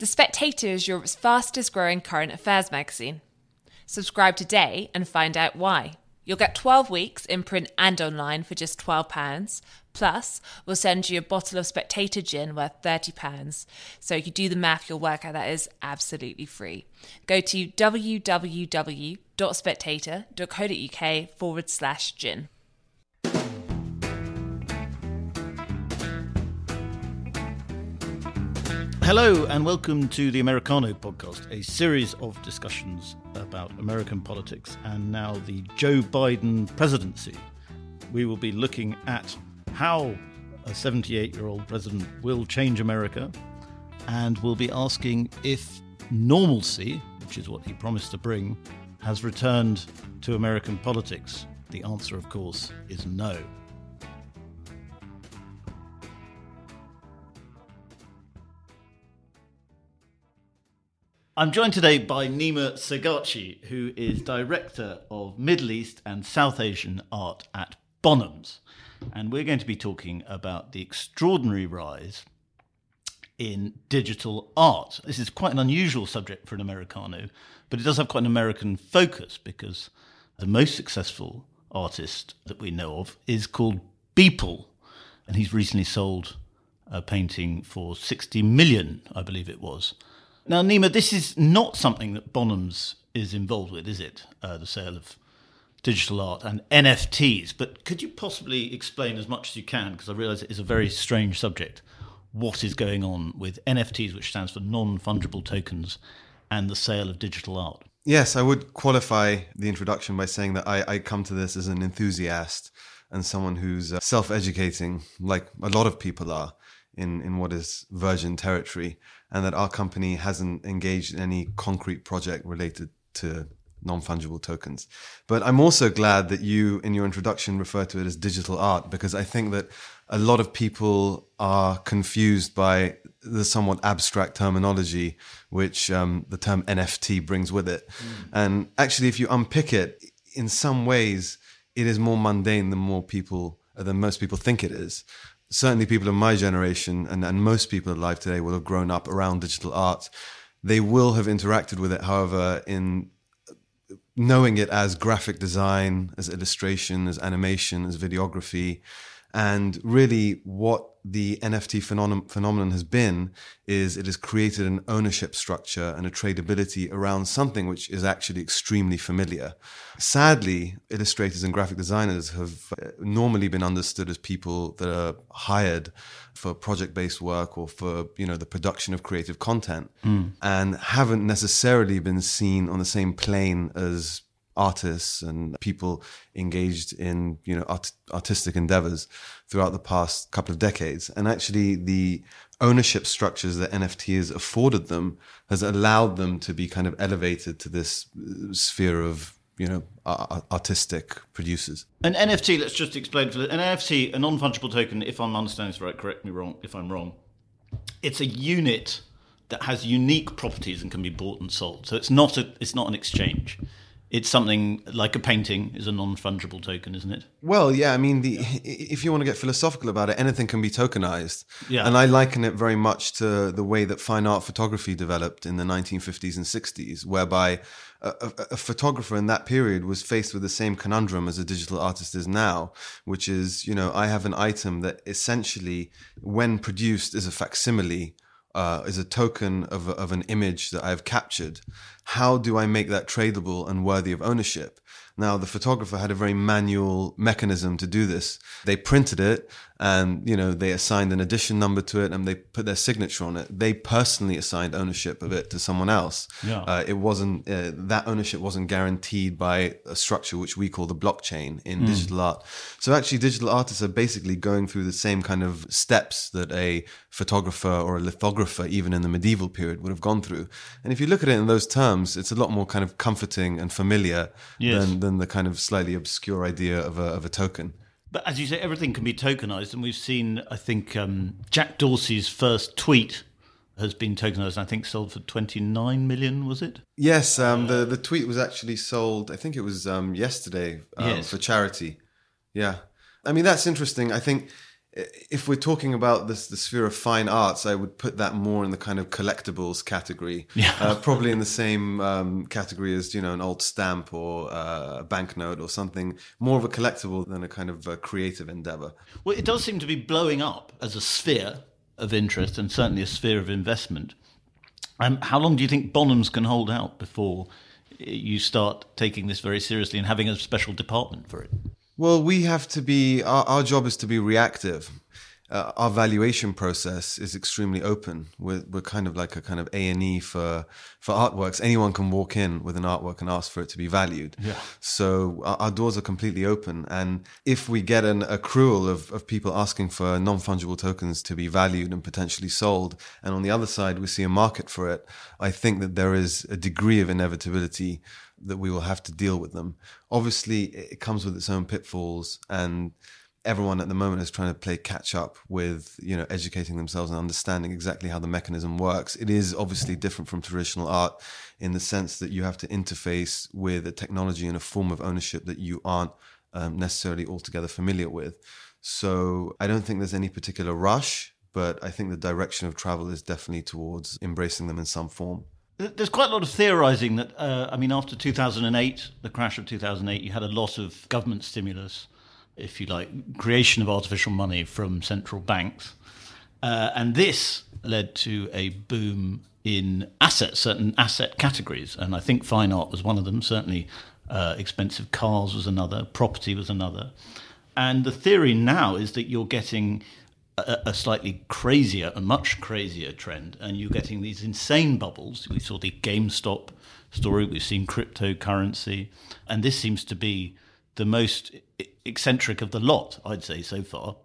The Spectator is Europe's fastest growing current affairs magazine. Subscribe today and find out why. You'll get 12 weeks in print and online for just £12. Plus, we'll send you a bottle of Spectator gin worth £30. So if you do the math, you'll work out that is absolutely free. Go to www.spectator.co.uk forward slash gin. Hello, and welcome to the Americano podcast, a series of discussions about American politics and now the Joe Biden presidency. We will be looking at how a 78 year old president will change America, and we'll be asking if normalcy, which is what he promised to bring, has returned to American politics. The answer, of course, is no. I'm joined today by Nima Sagharchi, who is Director of Middle East and South Asian Art at Bonhams. And we're going to be talking about the extraordinary rise in digital art. This is quite an unusual subject for an Americano, but it does have quite an American focus because the most successful artist that we know of is called Beeple. And he's recently sold a painting for 60 million, I believe it was. Now, Nima, this is not something that Bonhams is involved with, is it? Uh, the sale of digital art and NFTs. But could you possibly explain as much as you can, because I realise it is a very strange subject, what is going on with NFTs, which stands for non fungible tokens, and the sale of digital art? Yes, I would qualify the introduction by saying that I, I come to this as an enthusiast and someone who's uh, self educating, like a lot of people are in, in what is virgin territory and that our company hasn't engaged in any concrete project related to non-fungible tokens. But I'm also glad that you, in your introduction, refer to it as digital art because I think that a lot of people are confused by the somewhat abstract terminology which um, the term NFT brings with it. Mm. And actually, if you unpick it, in some ways, it is more mundane than more people than most people think it is certainly people of my generation and, and most people alive today will have grown up around digital art. They will have interacted with it, however, in knowing it as graphic design, as illustration, as animation, as videography. And really, what the NFT phenomenon has been is it has created an ownership structure and a tradability around something which is actually extremely familiar. Sadly, illustrators and graphic designers have uh, normally been understood as people that are hired for project-based work or for you know the production of creative content mm. and haven't necessarily been seen on the same plane as artists and people engaged in you know art- artistic endeavors throughout the past couple of decades and actually the ownership structures that NFT has afforded them has allowed them to be kind of elevated to this uh, sphere of you know artistic producers. An NFT, let's just explain for an NFT, a non-fungible token. If I'm understanding this right, correct me wrong if I'm wrong. It's a unit that has unique properties and can be bought and sold. So it's not a, it's not an exchange it's something like a painting is a non-fungible token, isn't it? Well, yeah. I mean, the, if you want to get philosophical about it, anything can be tokenized. Yeah. And I liken it very much to the way that fine art photography developed in the 1950s and 60s, whereby a, a, a photographer in that period was faced with the same conundrum as a digital artist is now, which is, you know, I have an item that essentially, when produced, is a facsimile uh, is a token of, of an image that I've captured. How do I make that tradable and worthy of ownership? Now, the photographer had a very manual mechanism to do this. They printed it and, you know, they assigned an edition number to it and they put their signature on it. They personally assigned ownership of it to someone else. Yeah. Uh, it wasn't, uh, that ownership wasn't guaranteed by a structure which we call the blockchain in mm. digital art. So actually, digital artists are basically going through the same kind of steps that a photographer or a lithographer, even in the medieval period, would have gone through. And if you look at it in those terms, it's a lot more kind of comforting and familiar yes. than, than than the kind of slightly obscure idea of a, of a token. But as you say, everything can be tokenized, and we've seen, I think, um, Jack Dorsey's first tweet has been tokenized. I think sold for twenty nine million. Was it? Yes, um, the the tweet was actually sold. I think it was um, yesterday um, yes. for charity. Yeah, I mean that's interesting. I think if we're talking about this, the sphere of fine arts, I would put that more in the kind of collectibles category. Yeah. Uh, probably in the same um, category as, you know, an old stamp or uh, a banknote or something more of a collectible than a kind of a creative endeavor. Well, it does seem to be blowing up as a sphere of interest and certainly a sphere of investment. Um, how long do you think Bonhams can hold out before you start taking this very seriously and having a special department for it? Well, we have to be, our, our job is to be reactive. Uh, our valuation process is extremely open. We're, we're kind of like a kind of A and E for for artworks. Anyone can walk in with an artwork and ask for it to be valued. Yeah. So our, our doors are completely open. And if we get an accrual of, of people asking for non fungible tokens to be valued and potentially sold, and on the other side we see a market for it, I think that there is a degree of inevitability that we will have to deal with them. Obviously, it comes with its own pitfalls and everyone at the moment is trying to play catch up with you know educating themselves and understanding exactly how the mechanism works. It is obviously different from traditional art in the sense that you have to interface with a technology and a form of ownership that you aren't um, necessarily altogether familiar with. So i don't think there's any particular rush but i think the direction of travel is definitely towards embracing them in some form. There's quite a lot of theorizing that, uh, I mean, after 2008, the crash of 2008, you had a lot of government stimulus, if you like, creation of artificial money from central banks. Uh, and this led to a boom in assets, certain asset categories. And I think fine art was one of them. Certainly, uh, expensive cars was another, property was another. And the theory now is that you're getting a, a slightly crazier, a much crazier trend, and you're getting these insane bubbles. We saw the GameStop story, we've seen cryptocurrency, and this seems to be the most eccentric of the lot, I'd say, so far.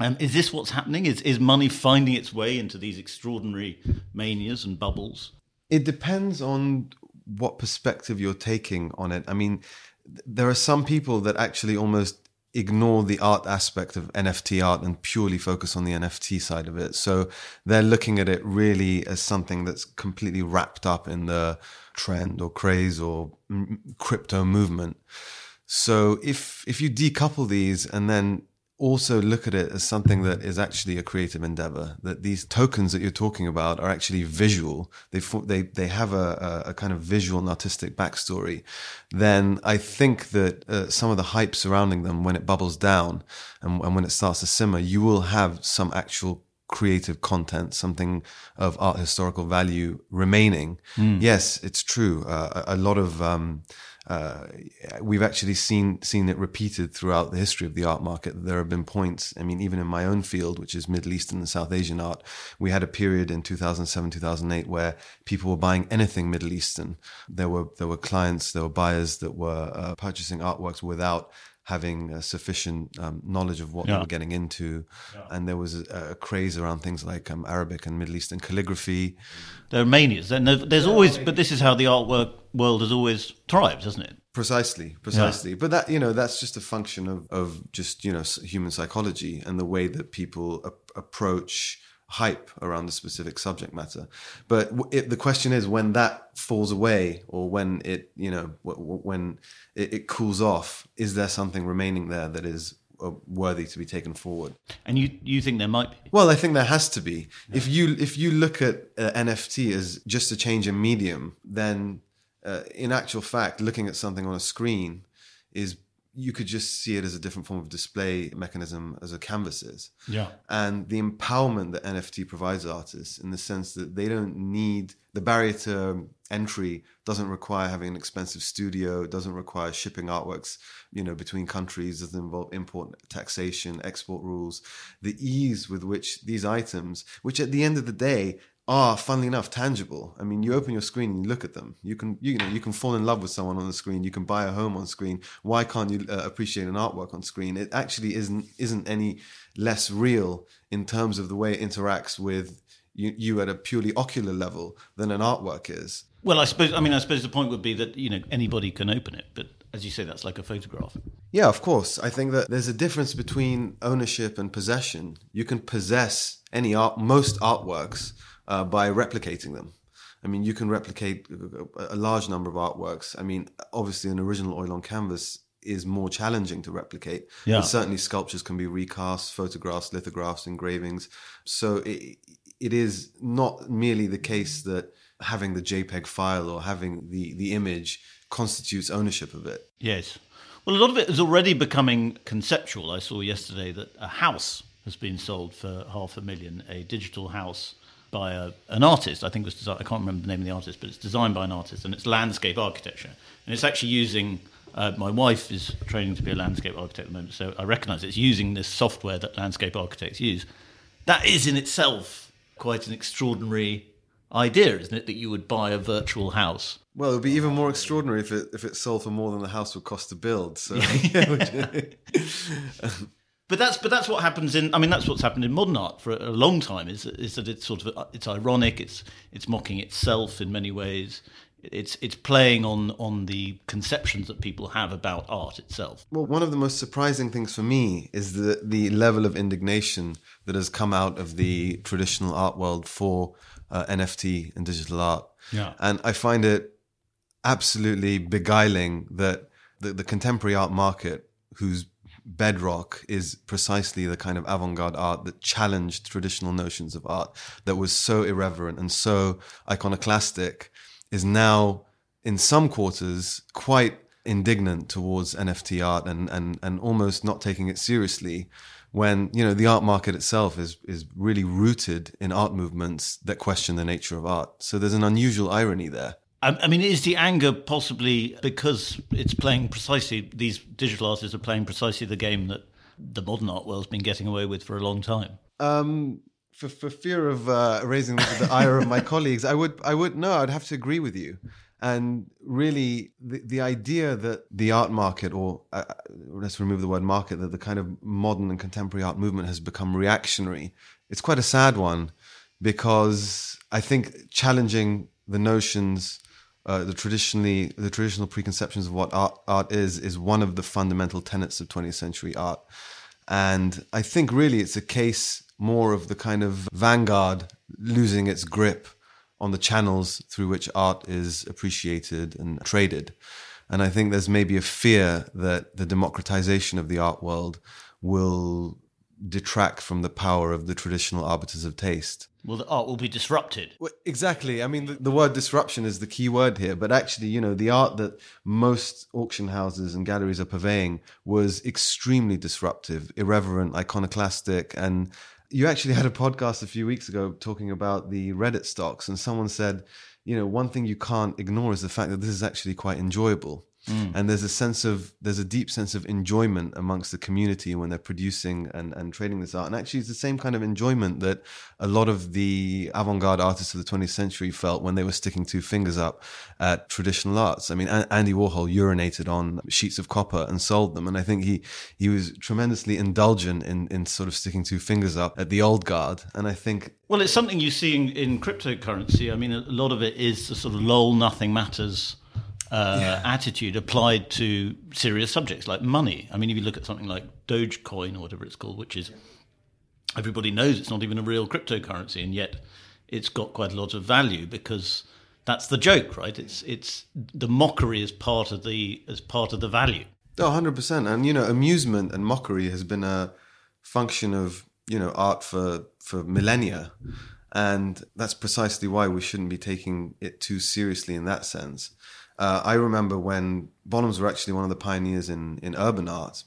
Um, is this what's happening? Is is money finding its way into these extraordinary manias and bubbles? It depends on what perspective you're taking on it. I mean, there are some people that actually almost ignore the art aspect of NFT art and purely focus on the NFT side of it. So they're looking at it really as something that's completely wrapped up in the trend or craze or crypto movement. So if if you decouple these and then also look at it as something that is actually a creative endeavor. That these tokens that you're talking about are actually visual. They they they have a, a kind of visual and artistic backstory. Then I think that uh, some of the hype surrounding them, when it bubbles down and, and when it starts to simmer, you will have some actual creative content, something of art historical value remaining. Mm. Yes, it's true. Uh, a, a, lot of um, uh, we've actually seen seen it repeated throughout the history of the art market. There have been points. I mean, even in my own field, which is Middle Eastern and South Asian art, we had a period in 2007, 2008 where people were buying anything Middle Eastern. There were there were clients, there were buyers that were uh, purchasing artworks without having sufficient um, knowledge of what yeah. they were getting into. Yeah. And there was a, a, craze around things like um, Arabic and Middle Eastern calligraphy. There are manias. There's always, but this is how the artwork world has always thrived, hasn't it? Precisely, precisely. Yeah. But that you know that's just a function of of just you know human psychology and the way that people a- approach hype around a specific subject matter. But it, the question is when that falls away or when it, you know, when it, it cools off, is there something remaining there that is uh, worthy to be taken forward? And you you think there might be? Well, I think there has to be. Yeah. If you if you look at uh, NFT as just a change in medium, then uh, in actual fact, looking at something on a screen is you could just see it as a different form of display mechanism as a canvas is. Yeah. And the empowerment that NFT provides artists in the sense that they don't need the barrier to entry doesn't require having an expensive studio, doesn't require shipping artworks, you know, between countries, doesn't involve import taxation, export rules. The ease with which these items, which at the end of the day are, funnily enough, tangible. I mean, you open your screen and you look at them. You can, you know, you can fall in love with someone on the screen. You can buy a home on screen. Why can't you uh, appreciate an artwork on screen? It actually isn't isn't any less real in terms of the way it interacts with you, you at a purely ocular level than an artwork is. Well, I suppose. I mean, I suppose the point would be that you know anybody can open it, but as you say, that's like a photograph. Yeah, of course. I think that there's a difference between ownership and possession. You can possess any art, most artworks uh, by replicating them. I mean, you can replicate a large number of artworks. I mean, obviously, an original oil on canvas is more challenging to replicate. Yeah. But certainly sculptures can be recast, photographs, lithographs, engravings. So it, it is not merely the case that having the JPEG file or having the, the image constitutes ownership of it. Yes. Well, a lot of it is already becoming conceptual. I saw yesterday that a house has been sold for half a million, a digital house by a, an artist. I think it was designed, I can't remember the name of the artist, but it's designed by an artist and it's landscape architecture. And it's actually using, uh, my wife is training to be a landscape architect at the moment, so I recognize it's using this software that landscape architects use. That is in itself quite an extraordinary idea, isn't it? That you would buy a virtual house. Well, it would be even more extraordinary if it if it sold for more than the house would cost to build. So But that's but that's what happens in. I mean, that's what's happened in modern art for a, long time. Is is that it's sort of it's ironic. It's it's mocking itself in many ways. It's it's playing on on the conceptions that people have about art itself. Well, one of the most surprising things for me is the the level of indignation that has come out of the traditional art world for uh, NFT and digital art. Yeah. and I find it absolutely beguiling that the, the contemporary art market, whose bedrock is precisely the kind of avant-garde art that challenged traditional notions of art, that was so irreverent and so iconoclastic, is now in some quarters quite indignant towards NFT art and, and, and almost not taking it seriously when you know the art market itself is is really rooted in art movements that question the nature of art. So there's an unusual irony there. I, mean, is the anger possibly because it's playing precisely these digital artists are playing precisely the game that the modern art world's been getting away with for a long time? Um, for for fear of uh, raising the, the ire of my colleagues, I would I would no, I'd have to agree with you. And really, the, the idea that the art market, or uh, let's remove the word market, that the kind of modern and contemporary art movement has become reactionary, it's quite a sad one because I think challenging the notions, uh, the traditionally the traditional preconceptions of what art, art is, is one of the fundamental tenets of 20th century art. And I think really it's a case more of the kind of vanguard losing its grip on the channels through which art is appreciated and traded. And I think there's maybe a fear that the democratization of the art world will detract from the power of the traditional arbiters of taste. Well, the art will be disrupted. Well, exactly. I mean, the, the, word disruption is the key word here. But actually, you know, the art that most auction houses and galleries are purveying was extremely disruptive, irreverent, iconoclastic. And you actually had a podcast a few weeks ago talking about the Reddit stocks, and someone said, you know, one thing you can't ignore is the fact that this is actually quite enjoyable. Mm. And there's a sense of there's a deep sense of enjoyment amongst the community when they're producing and, and trading this art. And actually it's the same kind of enjoyment that a lot of the avant-garde artists of the 20th century felt when they were sticking two fingers up at traditional arts. I mean, Andy Warhol urinated on sheets of copper and sold them. And I think he he was tremendously indulgent in, in sort of sticking two fingers up at the old guard. And I think Well, it's something you see in, in cryptocurrency. I mean, a lot of it is the sort of lol, nothing matters uh, yeah. attitude applied to serious subjects like money. I mean, if you look at something like Dogecoin or whatever it's called, which is everybody knows it's not even a real cryptocurrency, and yet it's got quite a lot of value because that's the joke, right? It's it's the mockery is part of the as part of the value. Oh, 100%. And you know, amusement and mockery has been a function of, you know, art for for millennia. And that's precisely why we shouldn't be taking it too seriously in that sense. Uh, I remember when Bonhams were actually one of the pioneers in, in urban art.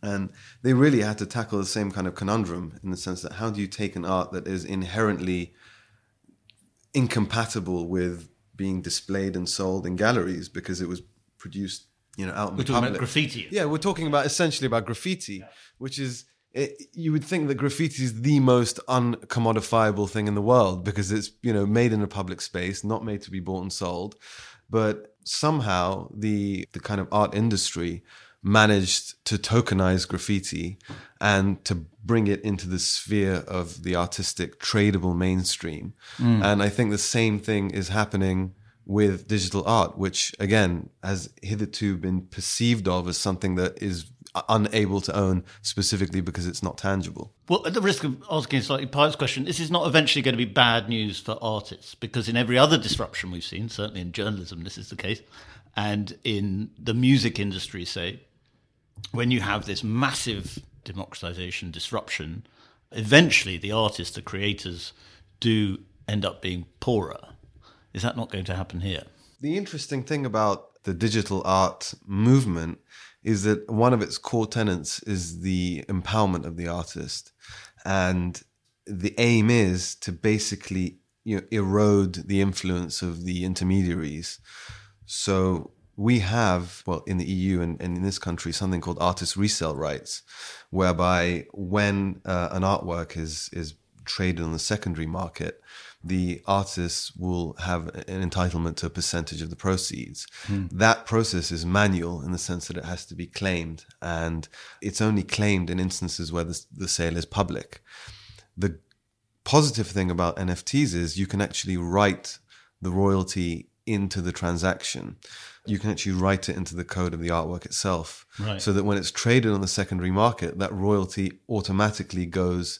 And they really had to tackle the same kind of conundrum in the sense that how do you take an art that is inherently incompatible with being displayed and sold in galleries because it was produced, you know, out in we're the talking about graffiti. Yeah, we're talking about essentially about graffiti, yeah. which is it, you would think that graffiti is the most uncommodifiable thing in the world because it's you know made in a public space, not made to be bought and sold. But somehow the the kind of art industry managed to tokenize graffiti and to bring it into the sphere of the artistic tradable mainstream. Mm. And I think the same thing is happening with digital art, which again has hitherto been perceived of as something that is unable to own specifically because it's not tangible. Well, at the risk of asking a slightly pious question, this is not eventually going to be bad news for artists because in every other disruption we've seen, certainly in journalism, this is the case, and in the music industry, say, when you have this massive democratization disruption, eventually the artists, the creators, do end up being poorer. Is that not going to happen here? The interesting thing about the digital art movement is that one of its core tenets is the empowerment of the artist. And the aim is to basically you know, erode the influence of the intermediaries. So we have, well, in the EU and, and in this country, something called artist resale rights, whereby when uh, an artwork is is traded on the secondary market, the artists will have an entitlement to a percentage of the proceeds. Mm. That process is manual in the sense that it has to be claimed, and it's only claimed in instances where the, the sale is public. The positive thing about NFTs is you can actually write the royalty into the transaction. You can actually write it into the code of the artwork itself. Right. So that when it's traded on the secondary market, that royalty automatically goes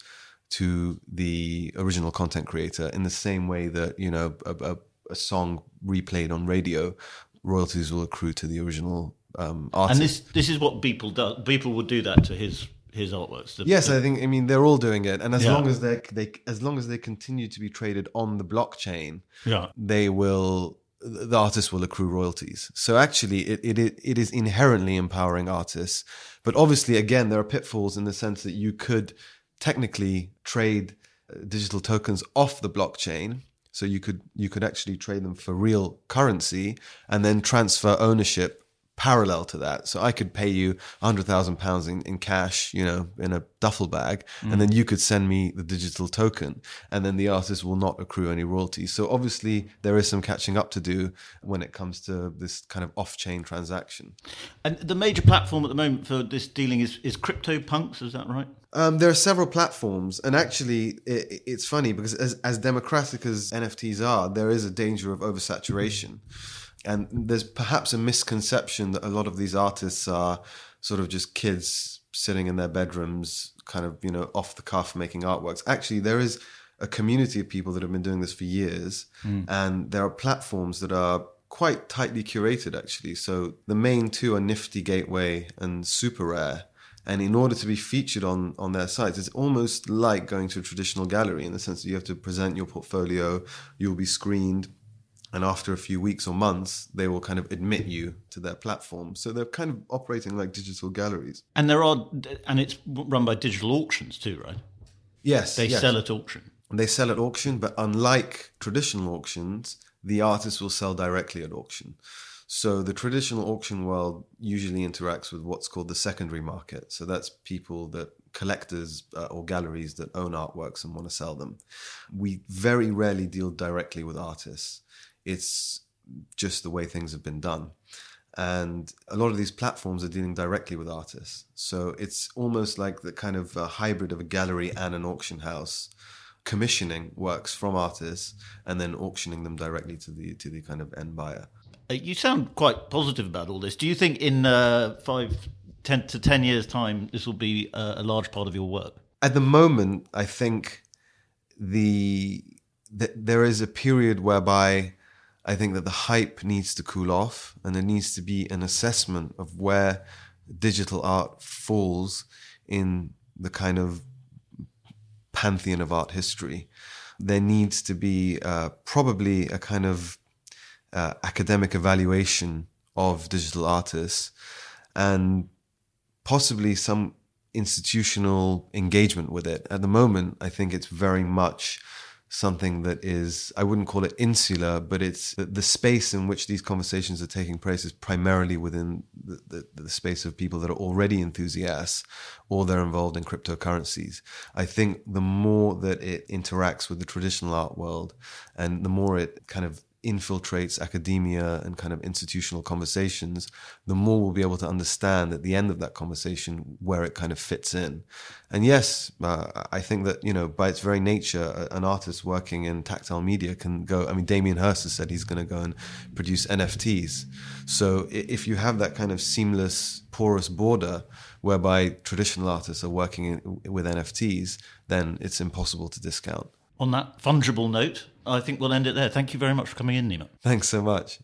to the original content creator in the same way that you know a, a, a song replayed on radio royalties will accrue to the original um, artist. And this this is what Beeple does. Beeple would do that to his his artworks. The, yes, the, I think. I mean, they're all doing it, and as yeah. long as they they as long as they continue to be traded on the blockchain, yeah, they will. The artist will accrue royalties. So actually, it, it it is inherently empowering artists, but obviously, again, there are pitfalls in the sense that you could technically trade uh, digital tokens off the blockchain. So you could you could actually trade them for real currency and then transfer ownership parallel to that. So I could pay you a hundred thousand pounds in cash, you know, in a duffel bag, mm. and then you could send me the digital token, and then the artist will not accrue any royalties. So obviously there is some catching up to do when it comes to this kind of off-chain transaction. And the major platform at the moment for this dealing is is CryptoPunks. Is that right? Um, there are several platforms, and actually, it, it's funny because as, as democratic as NFTs are, there is a danger of oversaturation. And there's perhaps a misconception that a lot of these artists are sort of just kids sitting in their bedrooms, kind of, you know, off the cuff making artworks. Actually, there is a community of people that have been doing this for years, mm. and there are platforms that are quite tightly curated, actually. So the main two are Nifty Gateway and Super Rare. And in order to be featured on, on their sites, it's almost like going to a traditional gallery in the sense that you have to present your portfolio, you'll be screened, and after a few weeks or months, they will kind of admit you to their platform. So they're kind of operating like digital galleries. And there are, and it's run by digital auctions too, right? Yes, they yes. sell at auction. They sell at auction, but unlike traditional auctions, the artist will sell directly at auction. So the traditional auction world usually interacts with what's called the secondary market. So that's people that collectors uh, or galleries that own artworks and want to sell them. We very rarely deal directly with artists. It's just the way things have been done. And a lot of these platforms are dealing directly with artists. So it's almost like the kind of hybrid of a gallery and an auction house commissioning works from artists and then auctioning them directly to the to the kind of end buyer. Uh, you sound quite positive about all this. Do you think in uh, five, ten to ten years' time, this will be a, a large part of your work? At the moment, I think the, the there is a period whereby I think that the hype needs to cool off, and there needs to be an assessment of where digital art falls in the kind of pantheon of art history. There needs to be uh, probably a kind of uh, academic evaluation of digital artists and possibly some institutional engagement with it. At the moment, I think it's very much something that is, I wouldn't call it insular, but it's the, the space in which these conversations are taking place is primarily within the, the, the, space of people that are already enthusiasts or they're involved in cryptocurrencies. I think the more that it interacts with the traditional art world and the more it kind of infiltrates academia and kind of institutional conversations, the more we'll be able to understand at the end of that conversation where it kind of fits in. And yes, uh, I think that, you know, by its very nature, an artist working in tactile media can go, I mean, Damien Hirst has said he's going to go and produce NFTs. So if you have that kind of seamless, porous border whereby traditional artists are working in, with NFTs, then it's impossible to discount on that fungible note, I think we'll end it there. Thank you very much for coming in, Nima. Thanks so much.